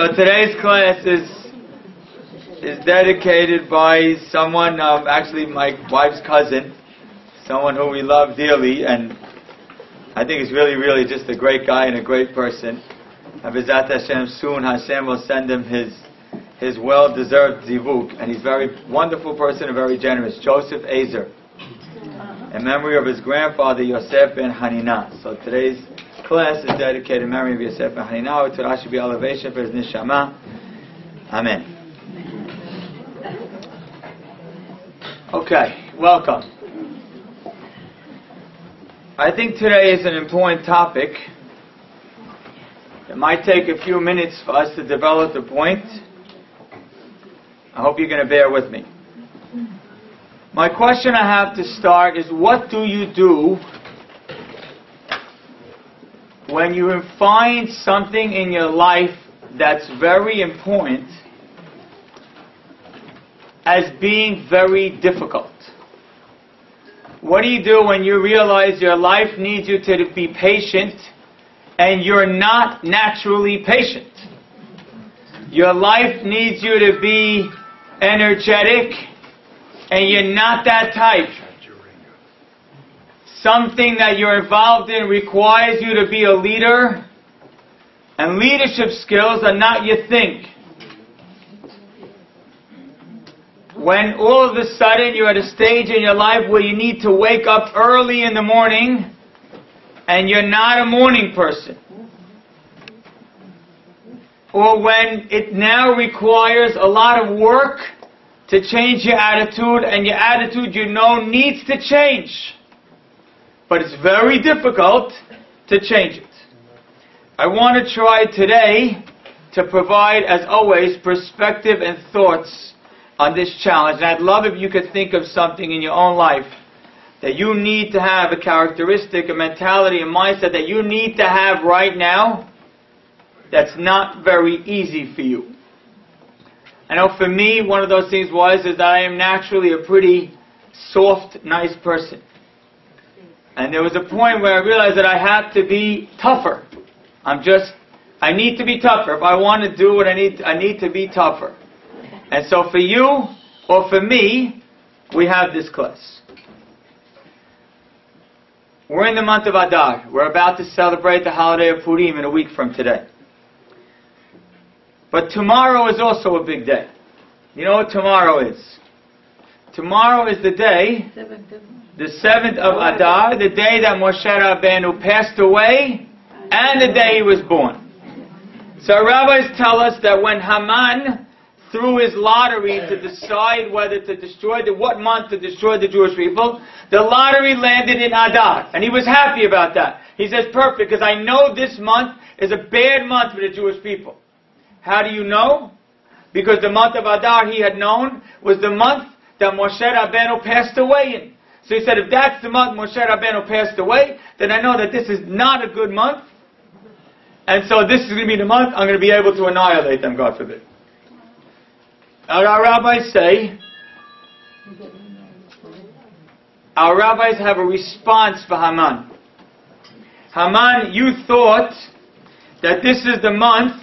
So today's class is is dedicated by someone, um, actually my wife's cousin, someone who we love dearly, and I think he's really, really just a great guy and a great person. Abizat Hashem, soon Hashem will send him his his well-deserved zivug, and he's a very wonderful person and very generous. Joseph Azer, in memory of his grandfather Yosef ben Hanina. So today's class is dedicated in memory of Yosef ben Hanina. Torah should be elevation for his neshama. Amen. Okay, welcome. I think today is an important topic. It might take a few minutes for us to develop the point. I hope you're going to bear with me. My question I have to start is what do you do when you find something in your life that's very important as being very difficult? What do you do when you realize your life needs you to be patient and you're not naturally patient? Your life needs you to be energetic and you're not that type. Something that you're involved in requires you to be a leader and leadership skills are not your thing. when all of a sudden you're at a stage in your life where you need to wake up early in the morning and you're not a morning person. Or when it now requires a lot of work to change your attitude and your attitude you know needs to change. But it's very difficult to change it. I want to try today to provide, as always, perspective and thoughts on this challenge. And I'd love if you could think of something in your own life that you need to have a characteristic, a mentality, a mindset that you need to have right now that's not very easy for you. I know for me, one of those things was is that I am naturally a pretty soft, nice person. And there was a point where I realized that I had to be tougher. I'm just, I need to be tougher. If I want to do what I need, I need to be tougher. And so for you or for me, we have this class. We're in the month of Adar. We're about to celebrate the holiday of Purim in a week from today. But tomorrow is also a big day. You know what tomorrow is? Tomorrow is the day, the seventh of Adar, the day that Moshe Rabbeinu passed away, and the day he was born. So rabbis tell us that when Haman threw his lottery to decide whether to destroy the, what month to destroy the Jewish people. The lottery landed in Adar, and he was happy about that. He says, perfect, because I know this month is a bad month for the Jewish people. How do you know? Because the month of Adar he had known was the month that Moshe Rabbeinu passed away in. So he said, if that's the month Moshe Rabbeinu passed away, then I know that this is not a good month. And so this is going to be the month I'm going to be able to annihilate them, God forbid. Our rabbis say, our rabbis have a response for Haman. Haman, you thought that this is the month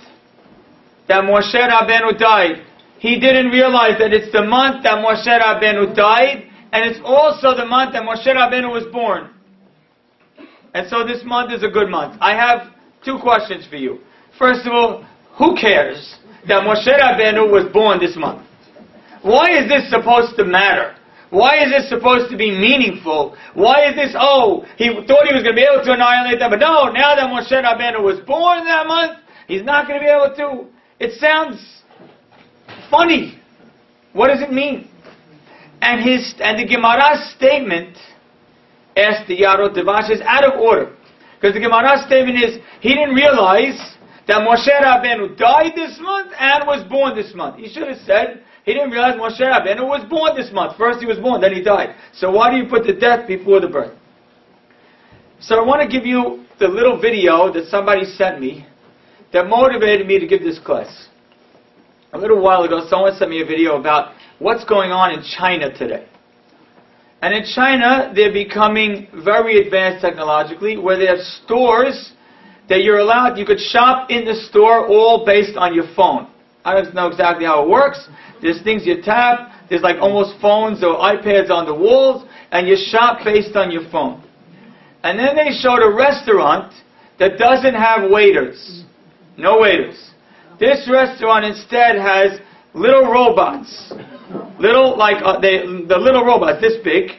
that Moshe Rabbeinu died. He didn't realize that it's the month that Moshe Rabbeinu died, and it's also the month that Moshe Rabbeinu was born. And so this month is a good month. I have two questions for you. First of all, who cares? that Moshe Rabbeinu was born this month. Why is this supposed to matter? Why is this supposed to be meaningful? Why is this, oh, he thought he was going to be able to annihilate them, but no, now that Moshe Rabbeinu was born that month, he's not going to be able to. It sounds funny. What does it mean? And his, and the Gemara's statement, asked the Yaarot Devash, is out of order. Because the Gemara's statement is, he didn't realize that Moshe Rabbeinu died this month and was born this month. He should have said he didn't realize Moshe Rabbeinu was born this month. First he was born, then he died. So why do you put the death before the birth? So I want to give you the little video that somebody sent me that motivated me to give this class. A little while ago, someone sent me a video about what's going on in China today. And in China, they're becoming very advanced technologically, where they have stores that you're allowed, you could shop in the store all based on your phone. I don't know exactly how it works. There's things you tap, there's like almost phones or iPads on the walls, and you shop based on your phone. And then they showed a restaurant that doesn't have waiters. No waiters. This restaurant instead has little robots. Little, like, uh, they, the little robots, this big.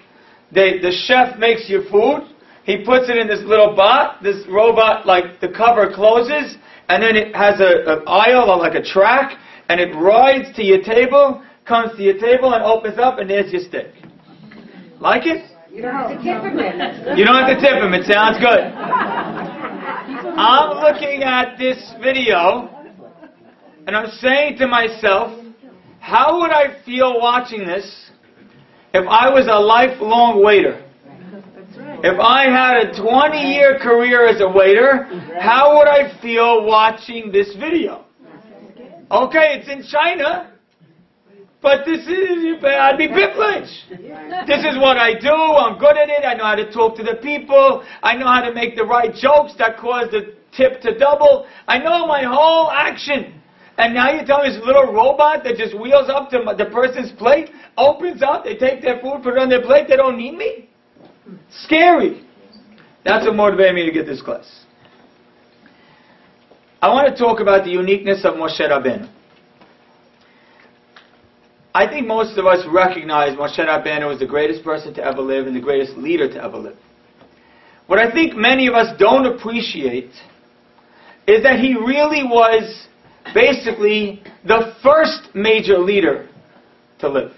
They, the chef makes your food. He puts it in this little bot. This robot, like, the cover closes, and then it has a, an aisle or like a track, and it rides to your table, comes to your table, and opens up, and there's your steak. Like it? You don't have to tip him in. That's good. You don't have to tip him. It sounds good. I'm looking at this video, and I'm saying to myself, how would I feel watching this if I was a lifelong waiter? If I had a 20 year career as a waiter, how would I feel watching this video? Okay, it's in China, but this is, I'd be privileged. This is what I do, I'm good at it, I know how to talk to the people, I know how to make the right jokes that cause the tip to double, I know my whole action. And now you tell me this little robot that just wheels up to the person's plate, opens up, they take their food, put it on their plate, they don't need me? Scary. That's what motivated me to get this class. I want to talk about the uniqueness of Moshe Rabbeinu. I think most of us recognize Moshe Rabbeinu was the greatest person to ever live and the greatest leader to ever live. What I think many of us don't appreciate is that he really was basically the first major leader to live.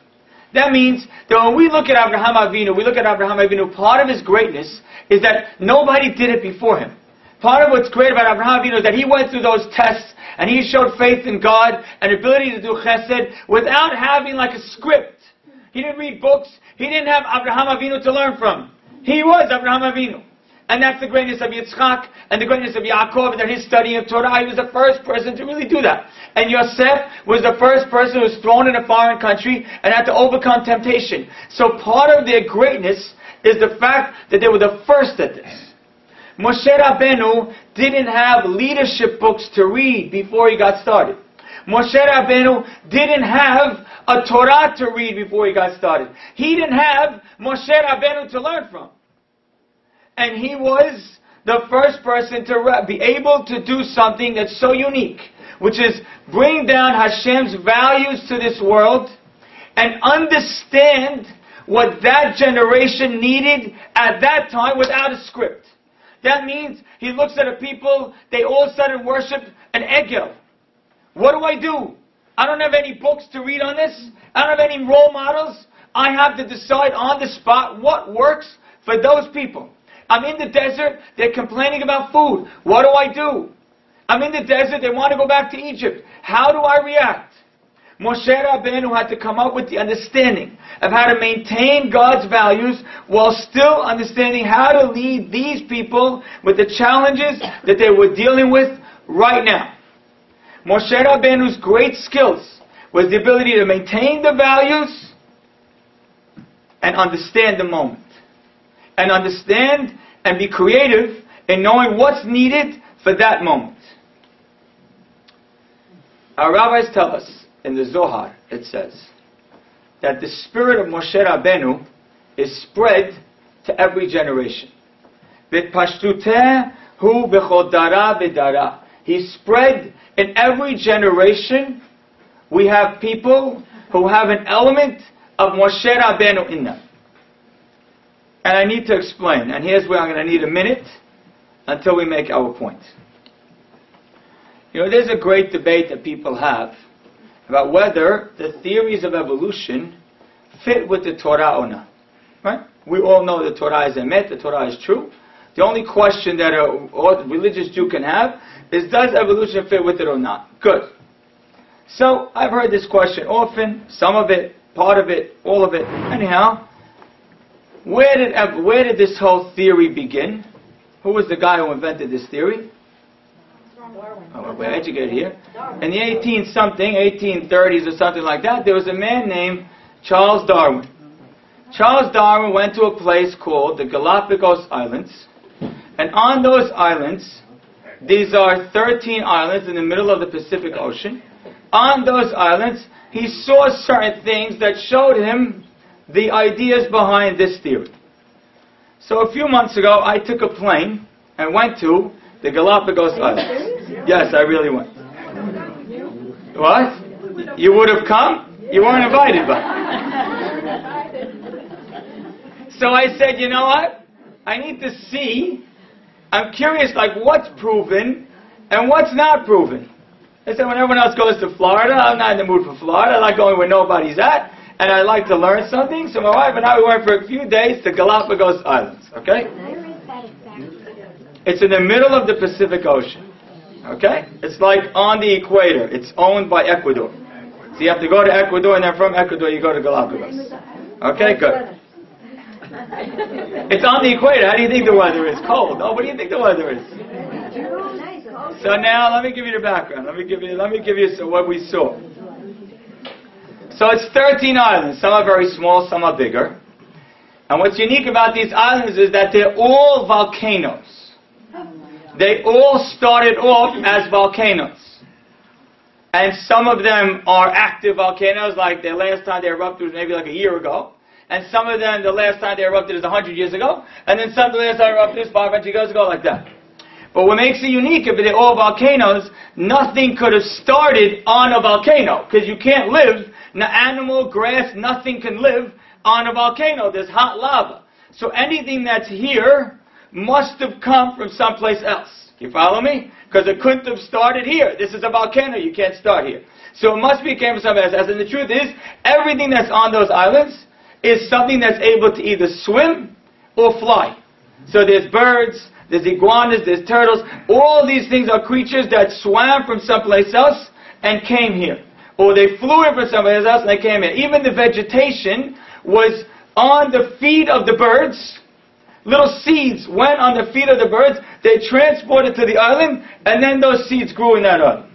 That means that when we look at Abraham Avinu, we look at Abraham Avinu, part of his greatness is that nobody did it before him. Part of what's great about Abraham Avinu is that he went through those tests and he showed faith in God and ability to do chesed without having like a script. He didn't read books. He didn't have Abraham Avinu to learn from. He was Abraham Avinu. And that's the greatness of Yitzchak and the greatness of Yaakov, that his study of Torah, he was the first person to really do that. And Yosef was the first person who was thrown in a foreign country and had to overcome temptation. So part of their greatness is the fact that they were the first at this. Moshe Rabbeinu didn't have leadership books to read before he got started. Moshe Rabbeinu didn't have a Torah to read before he got started. He didn't have Moshe Rabbeinu to learn from and he was the first person to be able to do something that's so unique, which is bring down Hashem's values to this world and understand what that generation needed at that time without a script. That means he looks at a people, they all of a sudden worship an egel. What do I do? I don't have any books to read on this. I don't have any role models. I have to decide on the spot what works for those people. I'm in the desert, they're complaining about food. What do I do? I'm in the desert, they want to go back to Egypt. How do I react? Moshe Rabbeinu had to come up with the understanding of how to maintain God's values while still understanding how to lead these people with the challenges that they were dealing with right now. Moshe Rabbeinu's great skills was the ability to maintain the values and understand the moment. And understand and be creative in knowing what's needed for that moment. Our rabbis tell us in the Zohar, it says, that the spirit of Moshe Rabbeinu is spread to every generation. Bit Pashtut hu bikodara bedara. He spread in every generation. We have people who have an element of Moshe Rabbeinu in them. And I need to explain. And here's where I'm going to need a minute until we make our point. You know, there's a great debate that people have about whether the theories of evolution fit with the Torah or not. Right? We all know the Torah is emet, the Torah is true. The only question that a religious Jew can have is does evolution fit with it or not? Good. So I've heard this question often, some of it, part of it, all of it. Anyhow, where did, where did this whole theory begin? Who was the guy who invented this theory? Darwin. Oh, we're educated here. In the 18 something, 1830s or something like that, there was a man named Charles Darwin. Charles Darwin went to a place called the Galapagos Islands, and on those islands, These are 13 islands in the middle of the Pacific Ocean. On those islands, he saw certain things that showed him the ideas behind this theory. So a few months ago, I took a plane and went to the Galapagos Islands. Yes, I really went. What? You would have come? You weren't invited, but. So I said, you know what? I need to see. I'm curious, like, what's proven and what's not proven. I said, when everyone else goes to Florida, I'm not in the mood for Florida. I like going where nobody's at, and I like to learn something. So my wife and I we went for a few days to Galapagos Islands. Okay? It's in the middle of the Pacific Ocean. Okay? It's like on the equator. It's owned by Ecuador. So you have to go to Ecuador, and then from Ecuador you go to Galapagos. Okay, good. It's on the equator. How do you think the weather is? Cold. Oh, what do you think the weather is? So now let me give you the background. Let me give you let me give you some, what we saw. So it's 13 islands. Some are very small, some are bigger. And what's unique about these islands is that they're all volcanoes. They all started off as volcanoes. And some of them are active volcanoes, like the last time they erupted was maybe like a year ago. And some of them, the last time they erupted is 100 years ago. And then some of the last time erupted is 500 years ago, like that. But what makes it unique, if they're all volcanoes, nothing could have started on a volcano. Because you can't live, no animal, grass, nothing can live on a volcano. There's hot lava. So anything that's here must have come from someplace else. You follow me? Because it couldn't have started here. This is a volcano. You can't start here. So it must be came from somewhere else. And the truth is, everything that's on those islands is something that's able to either swim or fly. So there's birds, there's iguanas, there's turtles. All these things are creatures that swam from someplace else and came here. Or they flew in from someplace else and they came in. Even the vegetation was on the feet of the birds. Little seeds went on the feet of the birds. They transported to the island, and then those seeds grew in that island.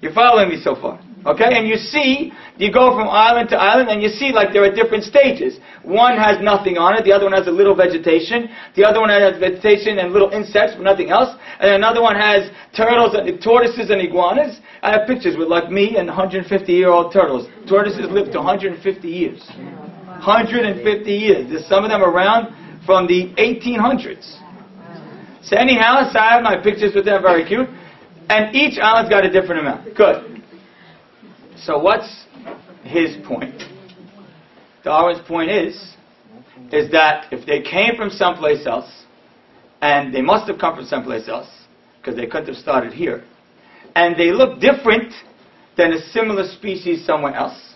You're following me so far? Okay, and you see, you go from island to island, and you see like there are different stages. One has nothing on it, the other one has a little vegetation, the other one has vegetation and little insects, but nothing else, and another one has turtles and tortoises and iguanas. I have pictures with like me and 150 year old turtles. Tortoises live to 150 years. 150 years. There's some of them around from the 1800s. So anyhow, so I have my pictures with them, very cute. And each island's got a different amount. Good. So what's his point? Darwin's point is, is that if they came from someplace else, and they must have come from someplace else, because they couldn't have started here, and they look different than a similar species somewhere else,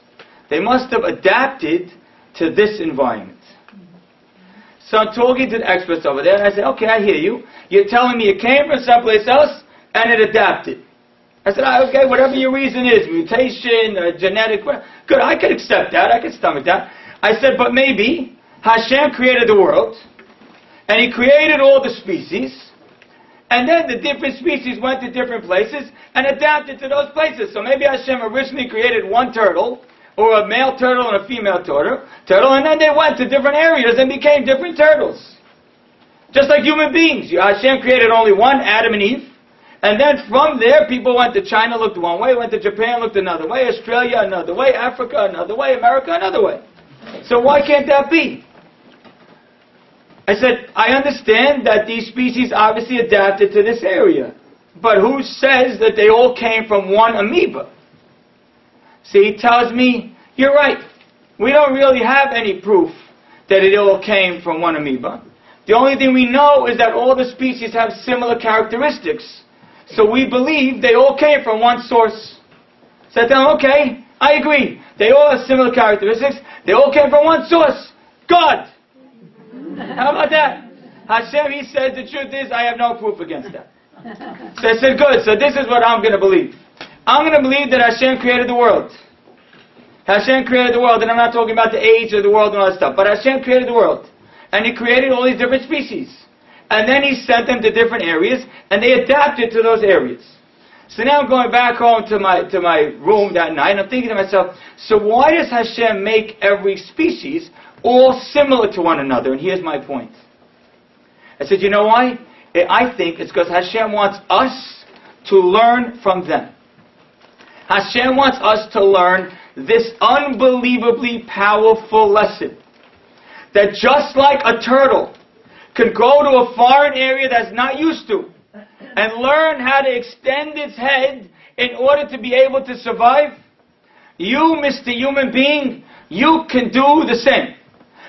they must have adapted to this environment. So I'm talking to the experts over there, and I say, okay, I hear you. You're telling me it came from someplace else, and it adapted. I said, ah, okay, whatever your reason is, mutation, uh, genetic, good, I could accept that, I could stomach that. I said, but maybe Hashem created the world, and He created all the species, and then the different species went to different places and adapted to those places. So maybe Hashem originally created one turtle, or a male turtle and a female turtle, turtle, and then they went to different areas and became different turtles. Just like human beings. Hashem created only one, Adam and Eve. And then from there, people went to China, looked one way, went to Japan, looked another way, Australia another way, Africa another way, America another way. So why can't that be? I said, I understand that these species obviously adapted to this area. But who says that they all came from one amoeba? See, he tells me, you're right. We don't really have any proof that it all came from one amoeba. The only thing we know is that all the species have similar characteristics. So we believe they all came from one source. So I tell them, okay, I agree. They all have similar characteristics. They all came from one source. God. How about that? Hashem, he said, the truth is I have no proof against that. So I said, good. So this is what I'm going to believe. I'm going to believe that Hashem created the world. Hashem created the world, and I'm not talking about the age of the world and all that stuff, but Hashem created the world. And He created all these different species. And then he sent them to different areas, and they adapted to those areas. So now I'm going back home to my, to my room that night, and I'm thinking to myself, so why does Hashem make every species all similar to one another? And here's my point. I said, you know why? Eh, I think it's because Hashem wants us to learn from them. Hashem wants us to learn this unbelievably powerful lesson. That just like a turtle can go to a foreign area that's not used to and learn how to extend its head in order to be able to survive, you, Mr. Human Being, you can do the same.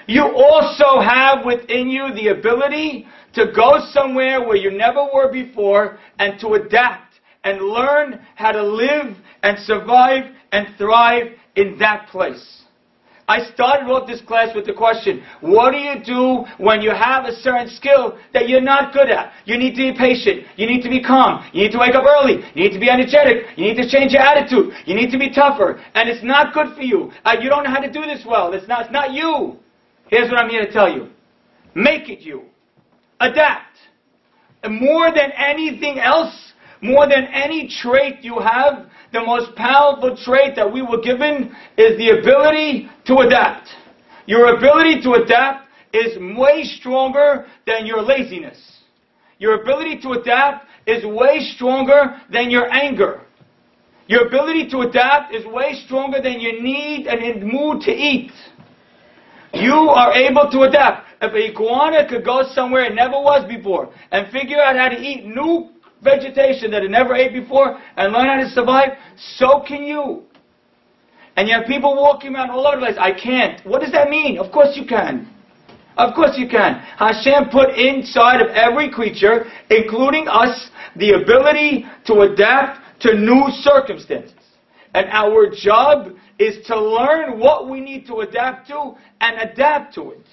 You also have within you the ability to go somewhere where you never were before and to adapt and learn how to live and survive and thrive in that place. I started off this class with the question, what do you do when you have a certain skill that you're not good at? You need to be patient. You need to be calm. You need to wake up early. You need to be energetic. You need to change your attitude. You need to be tougher. And it's not good for you. Uh, you don't know how to do this well. It's not, it's not you. Here's what I'm here to tell you. Make it you. Adapt. And more than anything else, more than any trait you have, the most powerful trait that we were given is the ability to adapt. Your ability to adapt is way stronger than your laziness. Your ability to adapt is way stronger than your anger. Your ability to adapt is way stronger than your need and mood to eat. You are able to adapt. If a iguana could go somewhere it never was before and figure out how to eat new vegetation that it never ate before and learn how to survive, so can you. And you have people walking around all over the place. I can't. What does that mean? Of course you can. Of course you can. Hashem put inside of every creature, including us, the ability to adapt to new circumstances. And our job is to learn what we need to adapt to and adapt to it.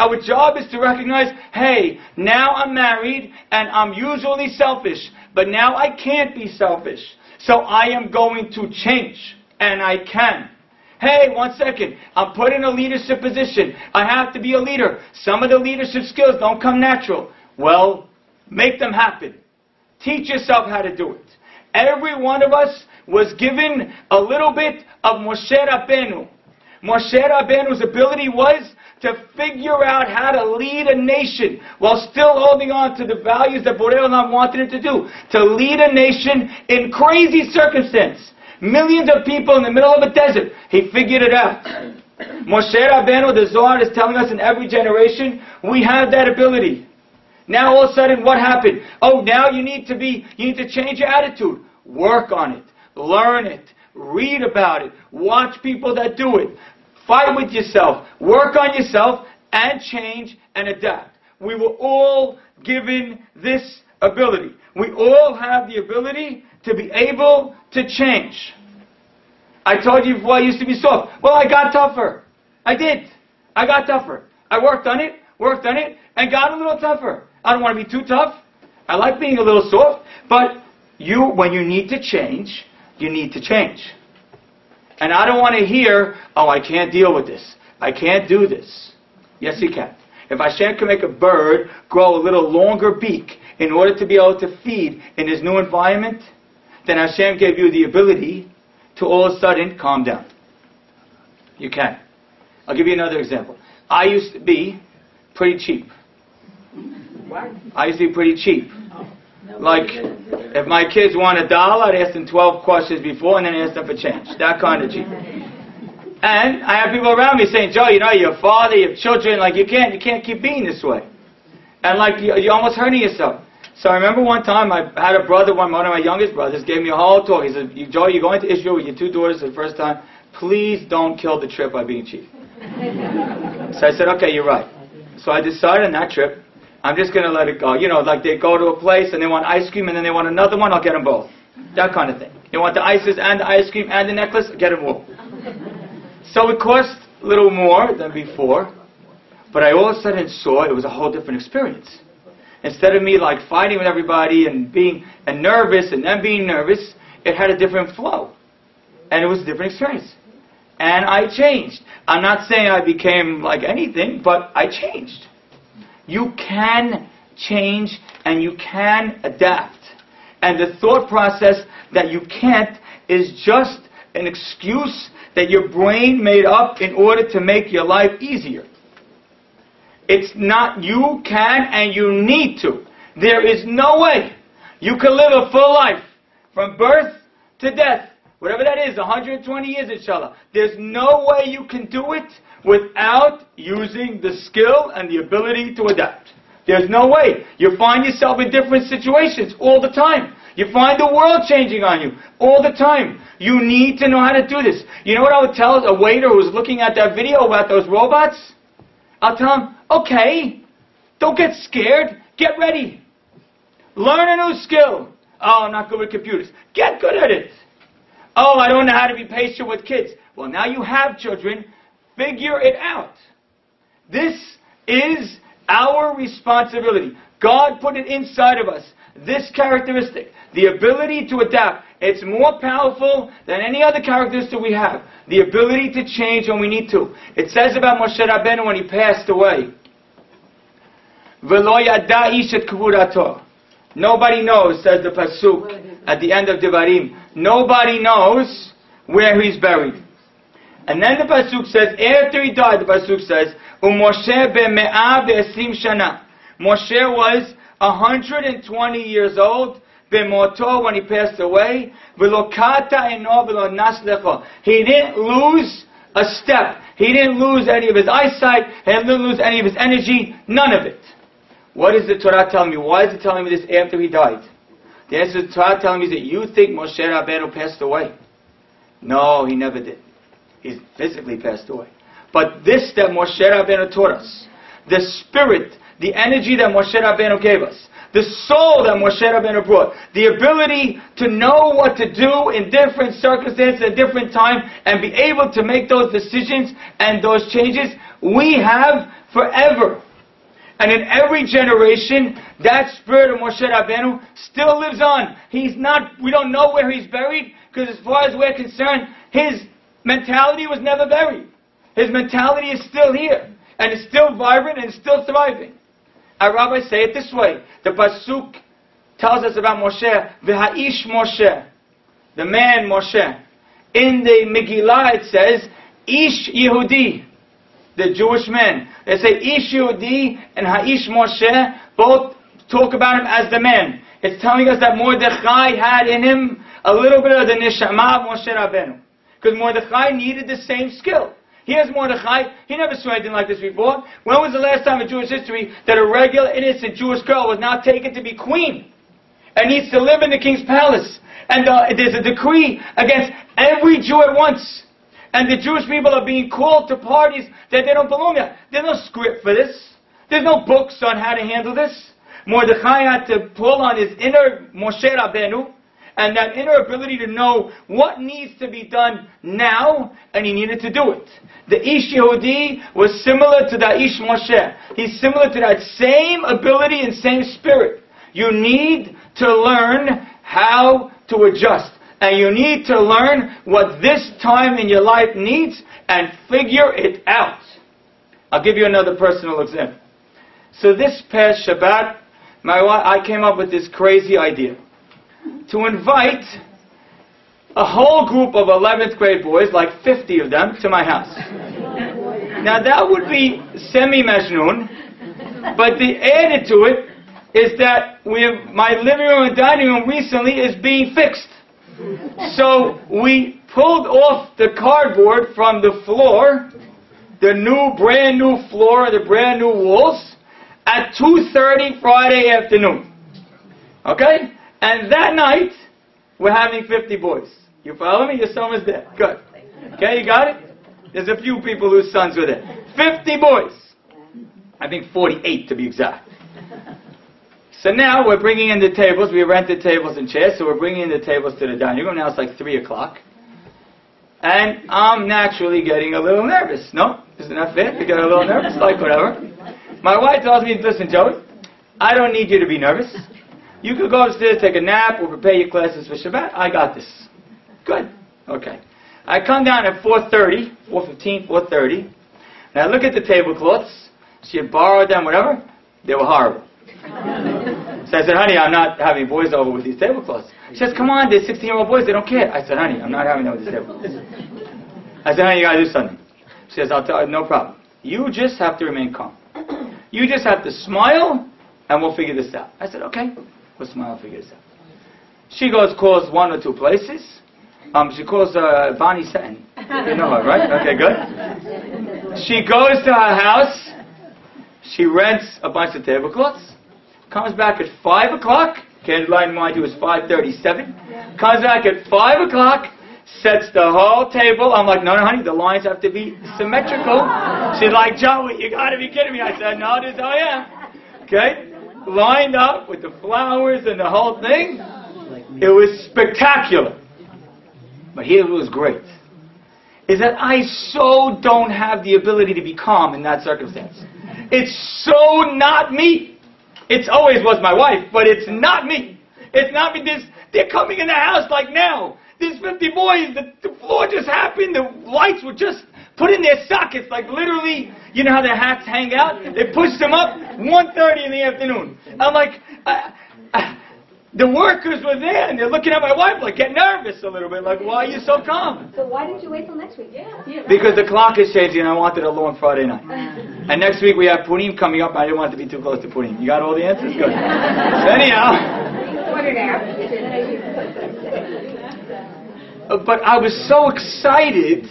Our job is to recognize, hey, now I'm married and I'm usually selfish, but now I can't be selfish. So I am going to change, and I can. Hey, one second. I'm put in a leadership position. I have to be a leader. Some of the leadership skills don't come natural. Well, make them happen. Teach yourself how to do it. Every one of us was given a little bit of Moshe Rabbeinu. Moshe Rabbeinu's ability was to figure out how to lead a nation while still holding on to the values that Borei Olam wanted him to do. To lead a nation in crazy circumstance. Millions of people in the middle of a desert. He figured it out. Moshe Rabbeinu, the Zohar is telling us in every generation, we have that ability. Now all of a sudden, what happened? Oh, now you need to be, you need to change your attitude. Work on it. Learn it. Read about it. Watch people that do it. Fight with yourself. Work on yourself and change and adapt. We were all given this ability. We all have the ability to be able to change. I told you before I used to be soft. Well, I got tougher. I did. I got tougher. I worked on it, worked on it, and got a little tougher. I don't want to be too tough. I like being a little soft, but you, when you need to change, you need to change. And I don't want to hear, oh, I can't deal with this. I can't do this. Yes, you can. If Hashem can make a bird grow a little longer beak in order to be able to feed in his new environment, then Hashem gave you the ability to all of a sudden calm down. You can. I'll give you another example. I used to be pretty cheap. What? I used to be pretty cheap. Like, if my kids want a dollar, I'd ask them 12 questions before and then ask them for change. That kind of cheap. And I have people around me saying, Joe, you know, your father, your children, like, you can't, you can't keep being this way. And like, you, you're almost hurting yourself. So I remember one time I had a brother, one, one of my youngest brothers, gave me a whole talk. He said, Joe, you're going to Israel with your two daughters for the first time. Please don't kill the trip by being cheap. so I said, okay, you're right. So I decided on that trip, I'm just going to let it go. You know, like they go to a place and they want ice cream and then they want another one, I'll get them both. That kind of thing. You want the ices and the ice cream and the necklace, get them all. So it cost a little more than before, but I all of a sudden saw it was a whole different experience. Instead of me like fighting with everybody and being and nervous and then being nervous, it had a different flow. And it was a different experience. And I changed. I'm not saying I became like anything, but I changed. You can change and you can adapt. And the thought process that you can't is just an excuse that your brain made up in order to make your life easier. It's not, you can and you need to. There is no way you can live a full life from birth to death, whatever that is, 120 years inshallah. There's no way you can do it without using the skill and the ability to adapt. There's no way. You find yourself in different situations all the time. You find the world changing on you all the time. You need to know how to do this. You know what I would tell a waiter who was looking at that video about those robots? I'll tell him, okay, don't get scared. Get ready. Learn a new skill. Oh, I'm not good with computers. Get good at it. Oh, I don't know how to be patient with kids. Well, now you have children. Figure it out. This is our responsibility. God put it inside of us. This characteristic, the ability to adapt, it's more powerful than any other characteristic we have. The ability to change when we need to. It says about Moshe Rabbeinu when he passed away. Nobody knows, says the Pasuk at the end of Devarim. Nobody knows where he's buried. And then the Pasuk says, after he died, the Pasuk says, Umoshe shana. Moshe was 120 years old, when he passed away, v'lo naslecho. He didn't lose a step. He didn't lose any of his eyesight. He didn't lose any of his energy. None of it. What is the Torah telling me? Why is it telling me this after he died? The answer to the Torah telling me is that you think Moshe Rabbeinu passed away. No, he never did. He physically passed away. But this that Moshe Rabbeinu taught us, the spirit, the energy that Moshe Rabbeinu gave us, the soul that Moshe Rabbeinu brought, the ability to know what to do in different circumstances at different time and be able to make those decisions and those changes, we have forever. And in every generation, that spirit of Moshe Rabbeinu still lives on. He's not, we don't know where he's buried, because as far as we're concerned, his mentality was never buried. His mentality is still here, and is still vibrant and still thriving. Our rabbis say it this way. The Pasuk tells us about Moshe, V'ha'ish Moshe, the man Moshe. In the Megillah it says, Ish Yehudi, the Jewish man. They say Ish Yehudi and Ha'ish Moshe both talk about him as the man. It's telling us that Mordechai had in him a little bit of the neshama of Moshe Rabbeinu. Because Mordechai needed the same skill. Here's Mordechai. He never saw anything like this before. When was the last time in Jewish history that a regular, innocent Jewish girl was now taken to be queen and needs to live in the king's palace? And uh, there's a decree against every Jew at once. And the Jewish people are being called to parties that they don't belong at. There's no script for this. There's no books on how to handle this. Mordechai had to pull on his inner Moshe Rabbeinu and that inner ability to know what needs to be done now, and he needed to do it. The Ish Yehudi was similar to the Ish Moshe. He's similar to that same ability and same spirit. You need to learn how to adjust. And you need to learn what this time in your life needs and figure it out. I'll give you another personal example. So this past Shabbat, my wife, I came up with this crazy idea to invite a whole group of 11th grade boys, like 50 of them, to my house. Now that would be semi-Majnun, but the added to it is that we have, my living room and dining room recently is being fixed. So we pulled off the cardboard from the floor, the new, brand new floor, the brand new walls, at 2.30 Friday afternoon. Okay? And that night, we're having 50 boys. You follow me? Your son was there. Good. Okay, you got it? There's a few people whose sons were there. 50 boys. I think 48 to be exact. So now we're bringing in the tables. We rented tables and chairs, so we're bringing in the tables to the dining room. Now it's like 3 o'clock. And I'm naturally getting a little nervous. No? Isn't that fair? You get a little nervous? Like whatever. My wife tells me, listen, Joey, I don't need you to be nervous. You could go upstairs, take a nap, or prepare your classes for Shabbat. I got this. Good. Okay. I come down at 4.30, 4.15, 4.30, and I look at the tablecloths. She had borrowed them, whatever. They were horrible. so I said, honey, I'm not having boys over with these tablecloths. She says, come on, they're 16-year-old boys. They don't care. I said, honey, I'm not having them with these tablecloths. I said, honey, you got to do something. She says, I'll tell you, no problem. You just have to remain calm. You just have to smile and we'll figure this out. I said, okay. Smile this out. She goes, calls one or two places. Um, she calls uh, Bonnie. You know her, right? Okay, good. She goes to her house. She rents a bunch of tablecloths. Comes back at 5 o'clock. Candlelight, mind you, was 5.37. Comes back at 5 o'clock sets the whole table. I'm like, no, no, honey, the lines have to be symmetrical. She's like, Joey, you gotta be kidding me. I said, no, this, oh yeah. Okay? Lined up with the flowers and the whole thing. It was spectacular. But here was great. Is that I so don't have the ability to be calm in that circumstance. It's so not me. It's always was my wife, but it's not me. It's not me. This, they're coming in the house like now. These 50 boys, the, the floor just happened, the lights were just put in their sockets, like literally, you know how their hats hang out? They pushed them up 1.30 in the afternoon. I'm like, uh, uh, the workers were there, and they're looking at my wife, like, get nervous a little bit, like, why are you so calm? So why didn't you wait till next week? Yeah. Because the clock is changing, and I wanted a long Friday night. and next week we have Purim coming up, I didn't want it to be too close to Purim. You got all the answers? Good. so anyhow... But I was so excited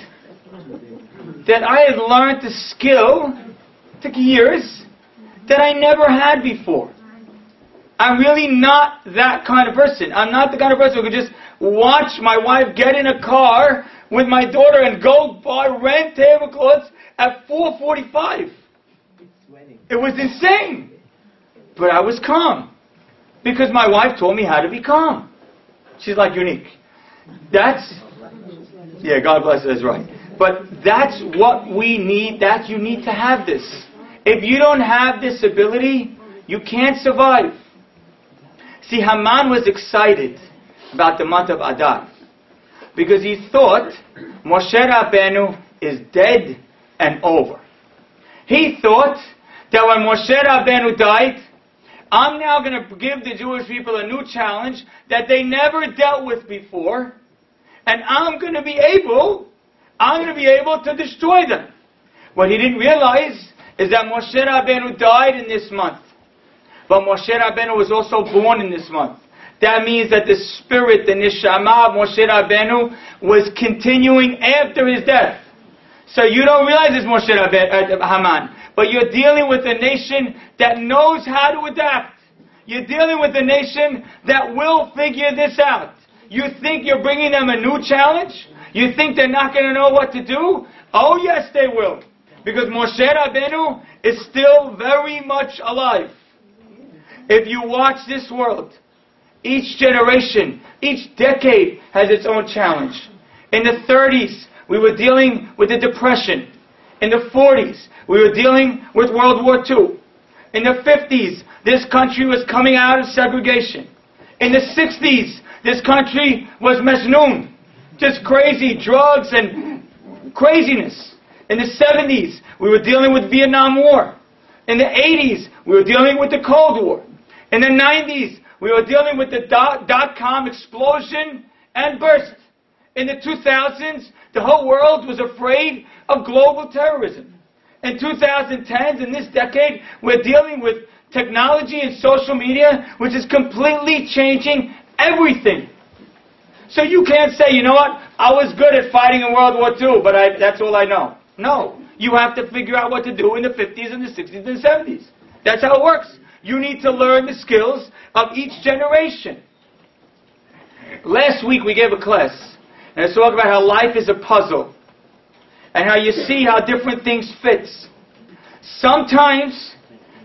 that I had learned a skill, took years, that I never had before. I'm really not that kind of person. I'm not the kind of person who could just watch my wife get in a car with my daughter and go buy rent tablecloths at 4:45. It was insane. But I was calm because my wife told me how to be calm. She's like unique. That's, yeah, God bless her, that's right. But that's what we need. That you need to have this. If you don't have this ability, you can't survive. See, Haman was excited about the month of Adar because he thought Moshe Rabbeinu is dead and over. He thought that when Moshe Rabbeinu died, I'm now going to give the Jewish people a new challenge that they never dealt with before, and I'm going to be able, I'm going to be able to destroy them. What he didn't realize is that Moshe Rabbeinu died in this month, but Moshe Rabbeinu was also born in this month. That means that the spirit, the neshama of Moshe Rabbeinu was continuing after his death. So you don't realize it's Moshe Rabbeinu, uh, Haman. But you're dealing with a nation that knows how to adapt. You're dealing with a nation that will figure this out. You think you're bringing them a new challenge? You think they're not going to know what to do? Oh yes, they will. Because Moshe Rabbeinu is still very much alive. If you watch this world, each generation, each decade has its own challenge. In the 30s, we were dealing with the Depression. In the 40s, we were dealing with World War II. In the 50s, this country was coming out of segregation. In the 60s, this country was Majnun. Just crazy drugs and craziness. In the 70s, we were dealing with Vietnam War. In the 80s, we were dealing with the Cold War. In the 90s, we were dealing with the dot, dot com explosion and burst. In the 2000s, the whole world was afraid of global terrorism. In 2010s, in this decade, we're dealing with technology and social media, which is completely changing everything. So you can't say, you know what, I was good at fighting in World War II, but I, that's all I know. No. You have to figure out what to do in the 50s and the 60s and the 70s. That's how it works. You need to learn the skills of each generation. Last week we gave a class, and I talked about how life is a puzzle and how you see how different things fits. Sometimes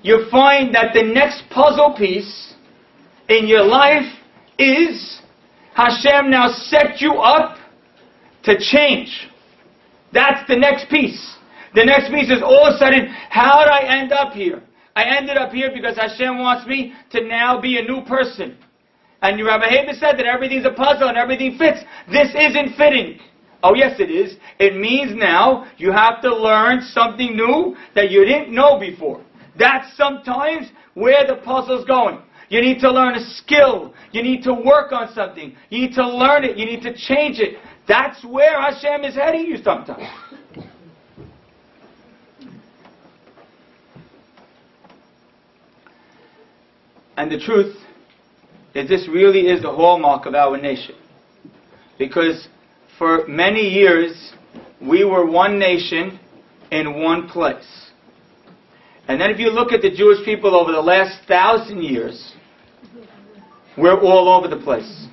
you find that the next puzzle piece in your life is Hashem now set you up to change. That's the next piece. The next piece is all of a sudden, how did I end up here? I ended up here because Hashem wants me to now be a new person. And Rabbi Haber said that everything's a puzzle and everything fits. This isn't fitting. Oh, yes, it is. It means now you have to learn something new that you didn't know before. That's sometimes where the puzzle's going. You need to learn a skill. You need to work on something. You need to learn it. You need to change it. That's where Hashem is heading you sometimes. And the truth is this really is the hallmark of our nation. Because for many years, we were one nation in one place. And then if you look at the Jewish people over the last thousand years, we're all over the place.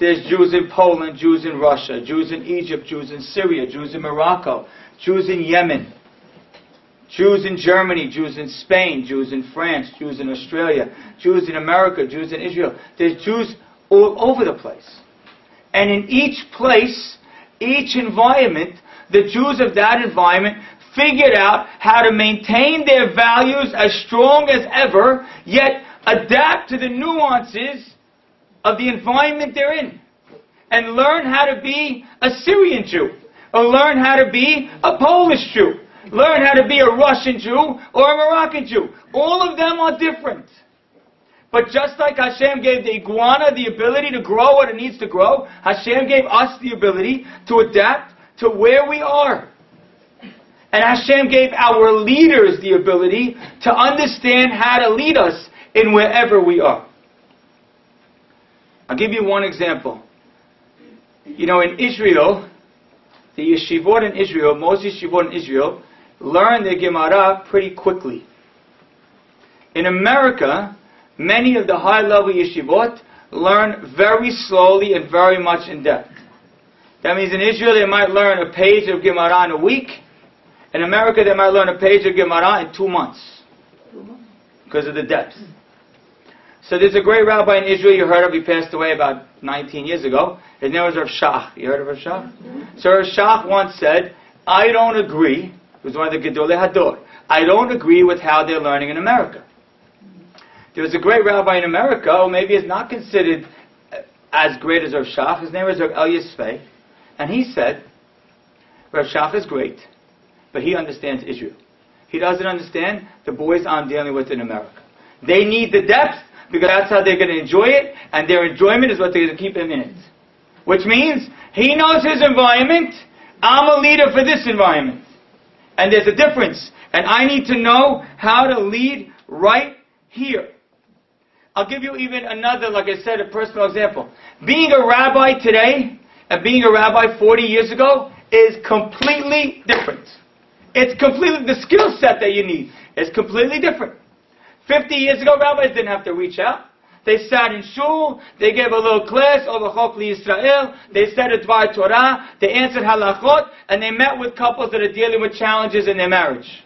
There's Jews in Poland, Jews in Russia, Jews in Egypt, Jews in Syria, Jews in Morocco, Jews in Yemen, Jews in Germany, Jews in Spain, Jews in France, Jews in Australia, Jews in America, Jews in Israel. There's Jews all over the place. And in each place, each environment, the Jews of that environment figured out how to maintain their values as strong as ever, yet adapt to the nuances of the environment they're in. And learn how to be a Syrian Jew, or learn how to be a Polish Jew, learn how to be a Russian Jew or a Moroccan Jew. All of them are different. But just like Hashem gave the iguana the ability to grow what it needs to grow, Hashem gave us the ability to adapt to where we are. And Hashem gave our leaders the ability to understand how to lead us in wherever we are. I'll give you one example. You know, in Israel, the yeshivot in Israel, most yeshivot in Israel, learn the Gemara pretty quickly. In America, many of the high-level yeshivot learn very slowly and very much in depth. That means in Israel they might learn a page of Gemara in a week. In America they might learn a page of Gemara in two months. Because of the depth. So there's a great rabbi in Israel you heard of. He passed away about 19 years ago. His name was Rav Shach. You heard of Rav Shach? Mm-hmm. So Rav Shach once said, I don't agree. He was one of the Gedolei Hador. I don't agree with how they're learning in America. There was a great rabbi in America, who maybe is not considered as great as Rav Shach. His name was Rav Elya Svei. And he said, Rav Shach is great, but he understands Israel. He doesn't understand the boys I'm dealing with in America. They need the depth because that's how they're going to enjoy it, and their enjoyment is what they're going to keep them in it. Which means he knows his environment. I'm a leader for this environment. And there's a difference. And I need to know how to lead right here. I'll give you even another, like I said, a personal example. Being a rabbi today and being a rabbi 40 years ago is completely different. It's completely, the skill set that you need is completely different. 50 years ago, rabbis didn't have to reach out. They sat in shul, they gave a little class oh, over Chok Israel, they said a Dvar Torah, they answered halachot, and they met with couples that are dealing with challenges in their marriage.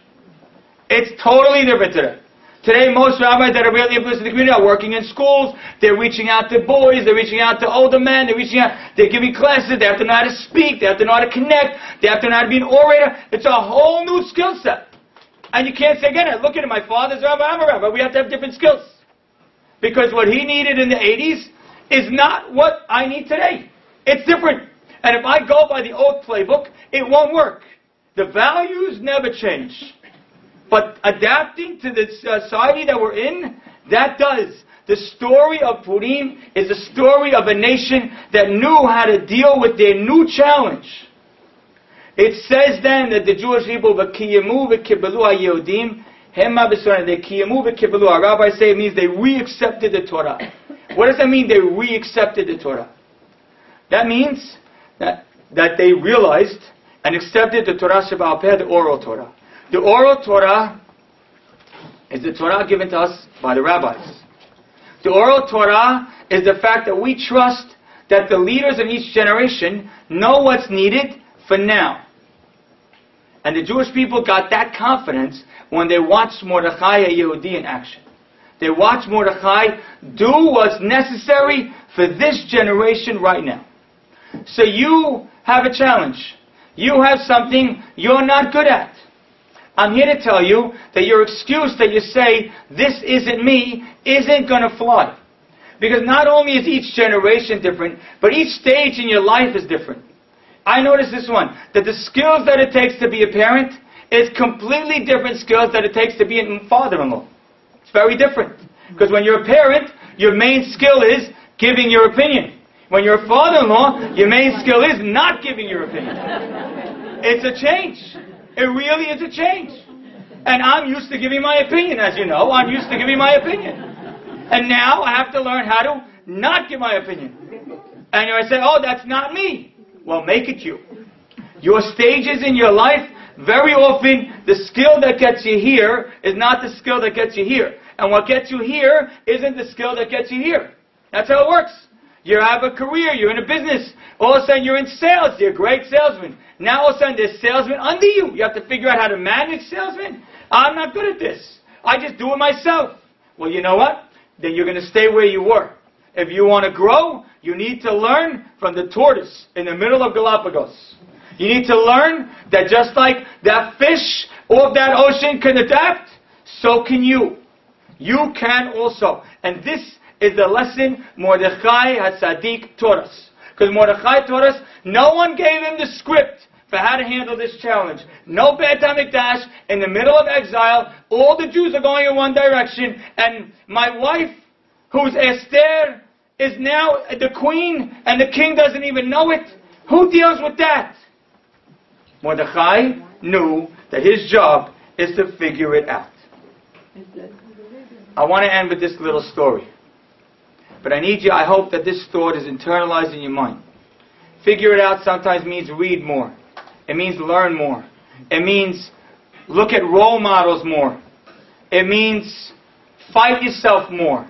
It's totally different today. Today, most rabbis that are really influencing the community are working in schools. They're reaching out to boys. They're reaching out to older men. They're reaching out. They're giving classes. They have to know how to speak. They have to know how to connect. They have to know how to be an orator. It's a whole new skill set. And you can't say again, look at it, my father's rabbi, I'm a rabbi. We have to have different skills. Because what he needed in the 80s is not what I need today. It's different. And if I go by the old playbook, it won't work. The values never change. But adapting to the uh, society that we're in, that does. The story of Purim is a story of a nation that knew how to deal with their new challenge. It says then that the Jewish people, v'kiyamu v'kibelu ha'yehudim, hema b'sorah, they kiyamu rabbis say it means they re-accepted the Torah. What does that mean, they re-accepted the Torah? That means that, that they realized and accepted the Torah Shebaal Peh the oral Torah. The oral Torah is the Torah given to us by the rabbis. The oral Torah is the fact that we trust that the leaders in each generation know what's needed for now. And the Jewish people got that confidence when they watched Mordechai HaYehudi in action. They watched Mordechai do what's necessary for this generation right now. So you have a challenge. You have something you're not good at. I'm here to tell you that your excuse that you say, this isn't me, isn't going to fly. Because not only is each generation different, but each stage in your life is different. I noticed this one, that the skills that it takes to be a parent is completely different skills that it takes to be a father-in-law. It's very different. Because when you're a parent, your main skill is giving your opinion. When you're a father-in-law, your main skill is not giving your opinion. It's a change. It really is a change. And I'm used to giving my opinion, as you know. I'm used to giving my opinion. And now I have to learn how to not give my opinion. And you say, oh, that's not me. Well, make it you. Your stages in your life, very often, the skill that gets you here is not the skill that gets you here. And what gets you here isn't the skill that gets you here. That's how it works. You have a career, you're in a business. All of a sudden you're in sales, you're a great salesman. Now all of a sudden there's salesmen under you. You have to figure out how to manage salesmen. I'm not good at this. I just do it myself. Well, you know what? Then you're going to stay where you were. If you want to grow, you need to learn from the tortoise in the middle of Galapagos. You need to learn that just like that fish of that ocean can adapt, so can you. You can also. And this is the lesson Mordechai HaTzadik taught us. Because Mordechai taught us, no one gave him the script for how to handle this challenge. No Beit HaMikdash, in the middle of exile, all the Jews are going in one direction, and my wife, who's Esther, is now the queen, and the king doesn't even know it. Who deals with that? Mordechai knew that his job is to figure it out. I want to end with this little story. But I need you, I hope that this thought is internalized in your mind. Figure it out sometimes means read more. It means learn more. It means look at role models more. It means fight yourself more.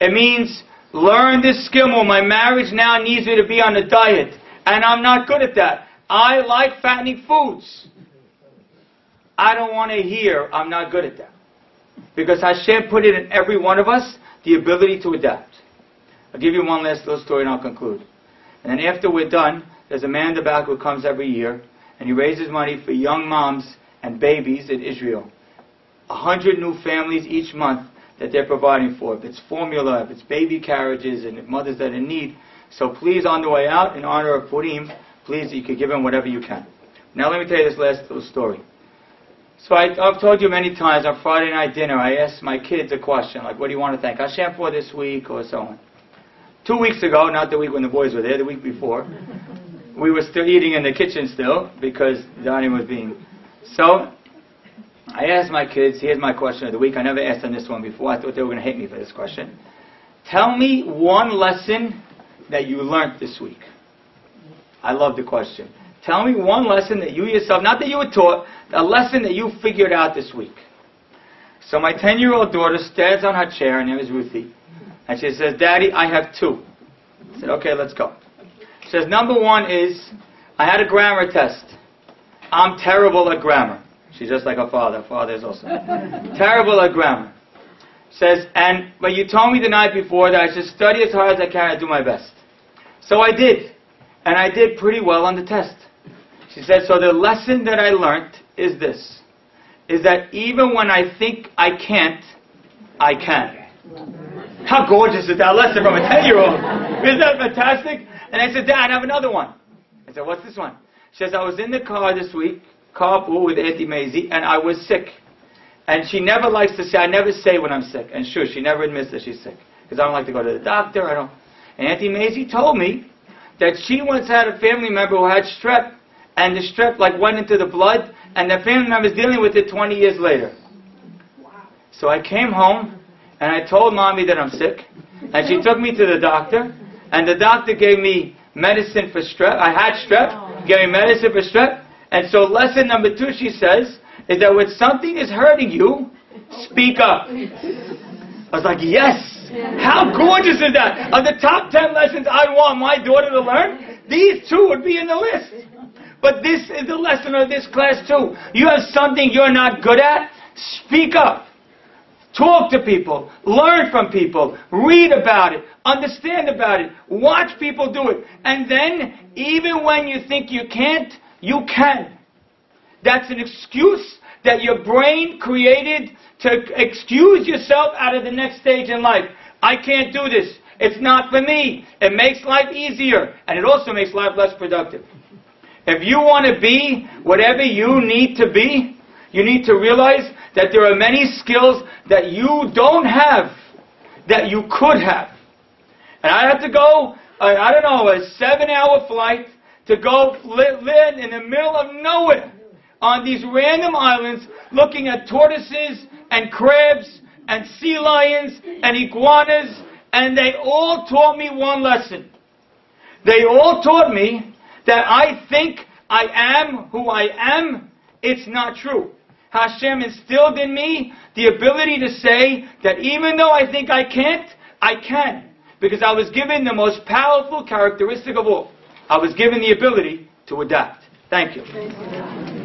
It means learn this skill more. My marriage now needs me to be on a diet, and I'm not good at that. I like fattening foods. I don't want to hear I'm not good at that. Because Hashem put it in every one of us the ability to adapt. I'll give you one last little story and I'll conclude. And then after we're done, there's a man in the back who comes every year and he raises money for young moms and babies in Israel. A hundred new families each month that they're providing for. If it's formula, if it's baby carriages, and mothers that are in need. So please, on the way out, in honor of Purim, please, you can give him whatever you can. Now let me tell you this last little story. So I, have told you many times on Friday night dinner, I asked my kids a question, like, what do you want to thank Hashem for this week, or so on. Two weeks ago, not the week when the boys were there, the week before, we were still eating in the kitchen still, because Donnie was being... So, I asked my kids, here's my question of the week. I never asked them this one before. I thought they were going to hate me for this question. Tell me one lesson that you learned this week. I love the question. Tell me one lesson that you yourself, not that you were taught, a lesson that you figured out this week. So my 10 year old daughter stands on her chair, her name is Ruthie, and she says, Daddy, I have two. I said, okay, let's go. She says, number one is, I had a grammar test. I'm terrible at grammar. She's just like her father. Her father is also terrible at grammar. Says, and but you told me the night before that I should study as hard as I can and do my best. So I did. And I did pretty well on the test. She said, so the lesson that I learned is this, is that even when I think I can't, I can. How gorgeous is that lesson from a 10-year-old? Isn't that fantastic? And I said, Dad, I have another one. I said, what's this one? She says, I was in the car this week, carpool with Auntie Maisie, and I was sick. And she never likes to say, I never say when I'm sick. And sure, she never admits that she's sick. Because I don't like to go to the doctor. I don't. And Auntie Maisie told me that she once had a family member who had strep, and the strep like went into the blood, and the family member is dealing with it 20 years later. So I came home, and I told mommy that I'm sick, and she took me to the doctor, and the doctor gave me medicine for strep. I had strep, gave me medicine for strep, and so lesson number two, she says, is that when something is hurting you, speak up. I was like, yes, how gorgeous is that? Of the top 10 lessons I want my daughter to learn, these two would be in the list. But this is the lesson of this class too. You have something you're not good at, speak up. Talk to people, learn from people, read about it, understand about it, watch people do it. And then, even when you think you can't, you can. That's an excuse that your brain created to excuse yourself out of the next stage in life. I can't do this. It's not for me. It makes life easier, and it also makes life less productive. If you want to be whatever you need to be, you need to realize that there are many skills that you don't have that you could have. And I had to go, uh, I don't know, a seven hour flight to go live in the middle of nowhere on these random islands looking at tortoises and crabs and sea lions and iguanas, and they all taught me one lesson. They all taught me that I think I am who I am. It's not true. Hashem instilled in me the ability to say that even though I think I can't, I can. Because I was given the most powerful characteristic of all. I was given the ability to adapt. Thank you.